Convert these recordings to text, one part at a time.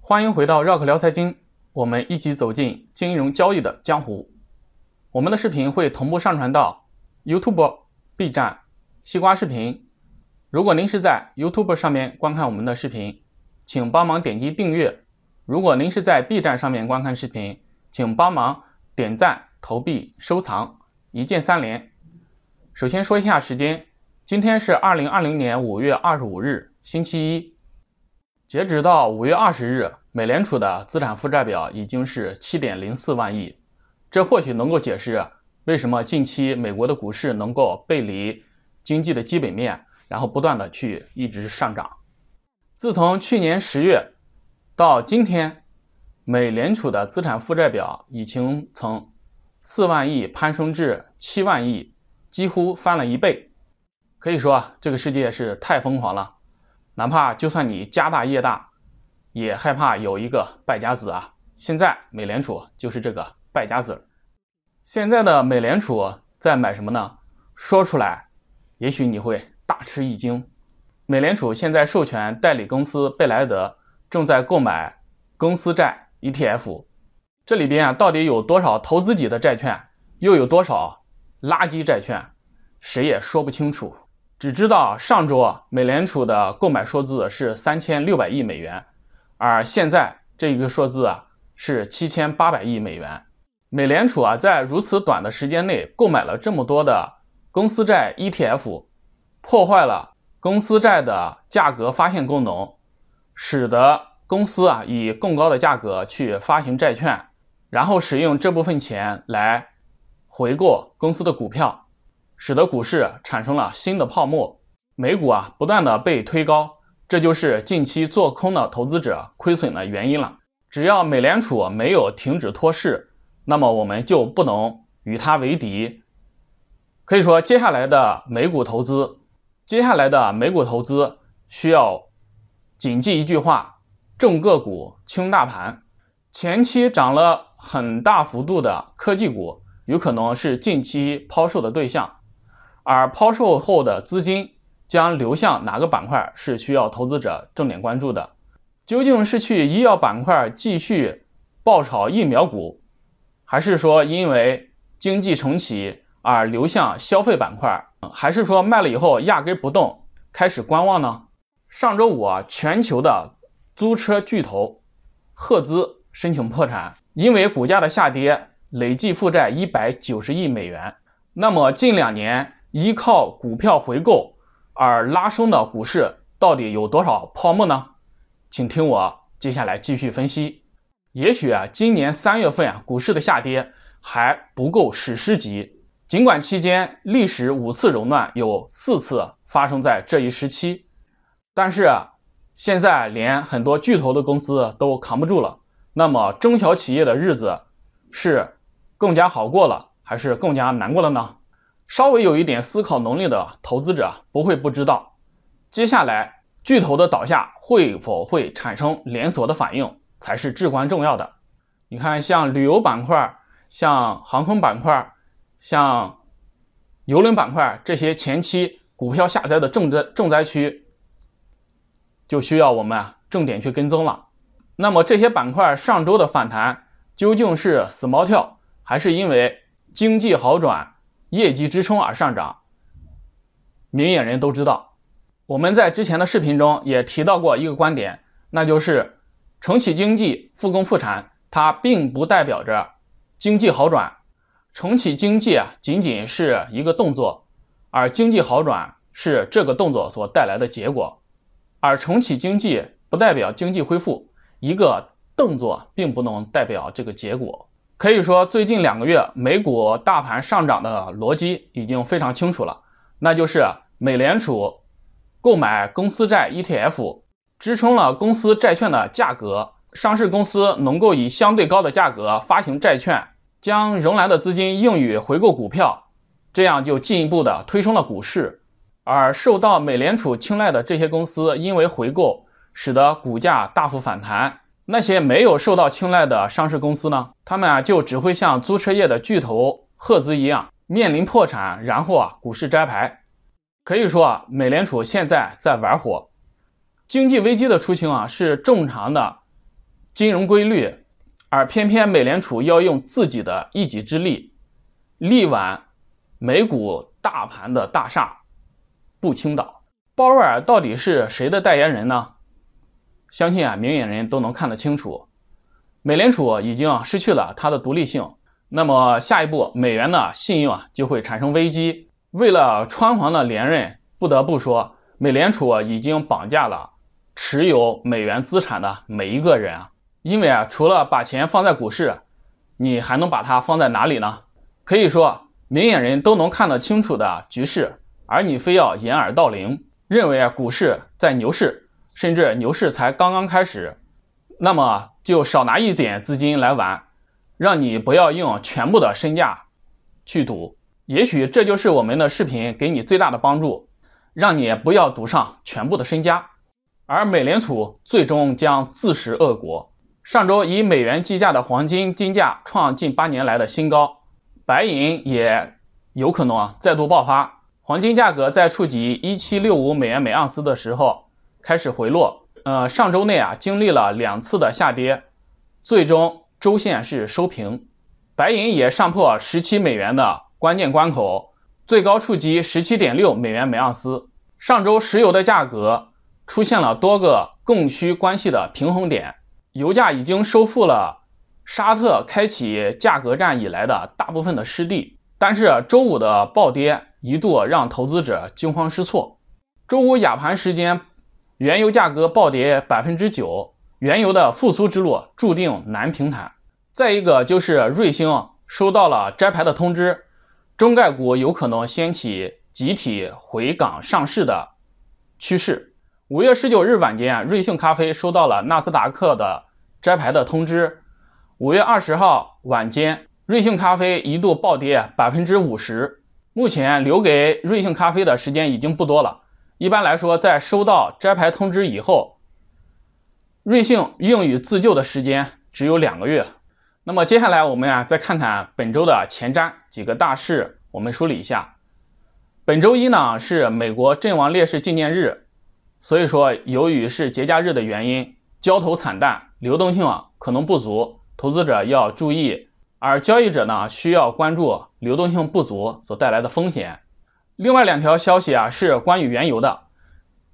欢迎回到绕口聊财经，我们一起走进金融交易的江湖。我们的视频会同步上传到 YouTube、B 站、西瓜视频。如果您是在 YouTube 上面观看我们的视频，请帮忙点击订阅；如果您是在 B 站上面观看视频，请帮忙点赞、投币、收藏，一键三连。首先说一下时间，今天是二零二零年五月二十五日，星期一。截止到五月二十日，美联储的资产负债表已经是七点零四万亿，这或许能够解释为什么近期美国的股市能够背离经济的基本面，然后不断的去一直上涨。自从去年十月到今天，美联储的资产负债表已经从四万亿攀升至七万亿，几乎翻了一倍。可以说啊，这个世界是太疯狂了。哪怕就算你家大业大，也害怕有一个败家子啊！现在美联储就是这个败家子。现在的美联储在买什么呢？说出来，也许你会大吃一惊。美联储现在授权代理公司贝莱德正在购买公司债 ETF，这里边啊到底有多少投资级的债券，又有多少垃圾债券，谁也说不清楚。只知道上周啊美联储的购买数字是三千六百亿美元，而现在这一个数字啊是七千八百亿美元。美联储啊在如此短的时间内购买了这么多的公司债 ETF，破坏了公司债的价格发现功能，使得公司啊以更高的价格去发行债券，然后使用这部分钱来回购公司的股票。使得股市产生了新的泡沫，美股啊不断的被推高，这就是近期做空的投资者亏损的原因了。只要美联储没有停止托市，那么我们就不能与它为敌。可以说，接下来的美股投资，接下来的美股投资需要谨记一句话：重个股轻大盘。前期涨了很大幅度的科技股，有可能是近期抛售的对象。而抛售后的资金将流向哪个板块是需要投资者重点关注的？究竟是去医药板块继续爆炒疫苗股，还是说因为经济重启而流向消费板块，还是说卖了以后压根不动，开始观望呢？上周五啊，全球的租车巨头赫兹申请破产，因为股价的下跌，累计负债一百九十亿美元。那么近两年。依靠股票回购而拉升的股市到底有多少泡沫呢？请听我接下来继续分析。也许啊，今年三月份啊，股市的下跌还不够史诗级。尽管期间历史五次熔断有四次发生在这一时期，但是现在连很多巨头的公司都扛不住了。那么中小企业的日子是更加好过了，还是更加难过了呢？稍微有一点思考能力的投资者不会不知道，接下来巨头的倒下会否会产生连锁的反应才是至关重要的。你看，像旅游板块、像航空板块、像邮轮板块这些前期股票下灾的重灾重灾区，就需要我们啊重点去跟踪了。那么这些板块上周的反弹究竟是死猫跳，还是因为经济好转？业绩支撑而上涨，明眼人都知道。我们在之前的视频中也提到过一个观点，那就是重启经济、复工复产，它并不代表着经济好转。重启经济啊，仅仅是一个动作，而经济好转是这个动作所带来的结果。而重启经济不代表经济恢复，一个动作并不能代表这个结果。可以说，最近两个月美股大盘上涨的逻辑已经非常清楚了，那就是美联储购买公司债 ETF，支撑了公司债券的价格，上市公司能够以相对高的价格发行债券，将仍来的资金用于回购股票，这样就进一步的推升了股市。而受到美联储青睐的这些公司，因为回购，使得股价大幅反弹。那些没有受到青睐的上市公司呢？他们啊就只会像租车业的巨头赫兹一样面临破产，然后啊股市摘牌。可以说啊，美联储现在在玩火。经济危机的出清啊是正常的金融规律，而偏偏美联储要用自己的一己之力力挽美股大盘的大厦不倾倒。鲍威尔到底是谁的代言人呢？相信啊，明眼人都能看得清楚。美联储已经失去了它的独立性，那么下一步美元的信用啊就会产生危机。为了川黄的连任，不得不说，美联储已经绑架了。持有美元资产的每一个人啊，因为啊，除了把钱放在股市，你还能把它放在哪里呢？可以说，明眼人都能看得清楚的局势，而你非要掩耳盗铃，认为啊，股市在牛市，甚至牛市才刚刚开始，那么就少拿一点资金来玩，让你不要用全部的身价去赌。也许这就是我们的视频给你最大的帮助，让你不要赌上全部的身家。而美联储最终将自食恶果。上周以美元计价的黄金金价创近八年来的新高，白银也有可能再度爆发。黄金价格在触及一七六五美元每盎司的时候开始回落。呃，上周内啊经历了两次的下跌，最终周线是收平。白银也上破十七美元的关键关口，最高触及十七点六美元每盎司。上周石油的价格。出现了多个供需关系的平衡点，油价已经收复了沙特开启价格战以来的大部分的失地。但是周五的暴跌一度让投资者惊慌失措。周五亚盘时间，原油价格暴跌百分之九，原油的复苏之路注定难平坦。再一个就是瑞星收到了摘牌的通知，中概股有可能掀起集体回港上市的趋势。五月十九日晚间，瑞幸咖啡收到了纳斯达克的摘牌的通知。五月二十号晚间，瑞幸咖啡一度暴跌百分之五十。目前留给瑞幸咖啡的时间已经不多了。一般来说，在收到摘牌通知以后，瑞幸应与自救的时间只有两个月。那么接下来我们啊，再看看本周的前瞻几个大事，我们梳理一下。本周一呢是美国阵亡烈士纪念日。所以说，由于是节假日的原因，交投惨淡，流动性啊可能不足，投资者要注意。而交易者呢，需要关注流动性不足所带来的风险。另外两条消息啊，是关于原油的。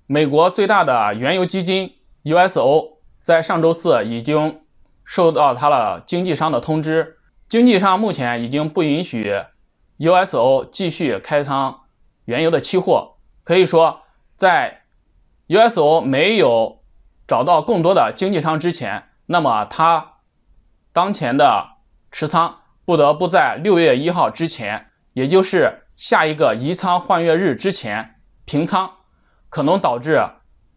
美国最大的原油基金 USO 在上周四已经收到它的经纪商的通知，经纪商目前已经不允许 USO 继续开仓原油的期货。可以说，在 USO 没有找到更多的经纪商之前，那么它当前的持仓不得不在六月一号之前，也就是下一个移仓换月日之前平仓，可能导致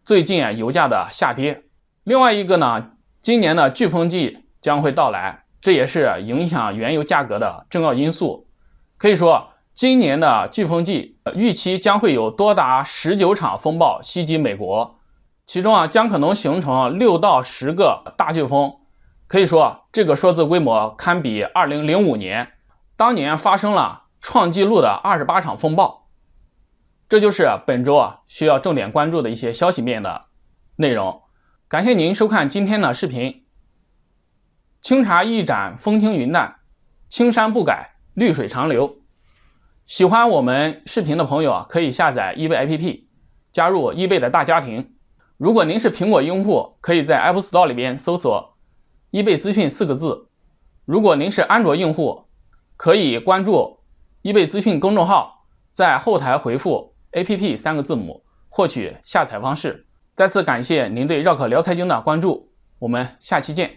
最近油价的下跌。另外一个呢，今年的飓风季将会到来，这也是影响原油价格的重要因素。可以说。今年的飓风季预期将会有多达十九场风暴袭击美国，其中啊将可能形成六到十个大飓风，可以说这个数字规模堪比二零零五年当年发生了创纪录的二十八场风暴。这就是本周啊需要重点关注的一些消息面的内容。感谢您收看今天的视频。清茶一盏风轻云淡，青山不改，绿水长流。喜欢我们视频的朋友啊，可以下载易贝 APP，加入易贝的大家庭。如果您是苹果用户，可以在 App Store 里边搜索“易贝资讯”四个字。如果您是安卓用户，可以关注易贝资讯公众号，在后台回复 “APP” 三个字母，获取下载方式。再次感谢您对绕口聊财经的关注，我们下期见。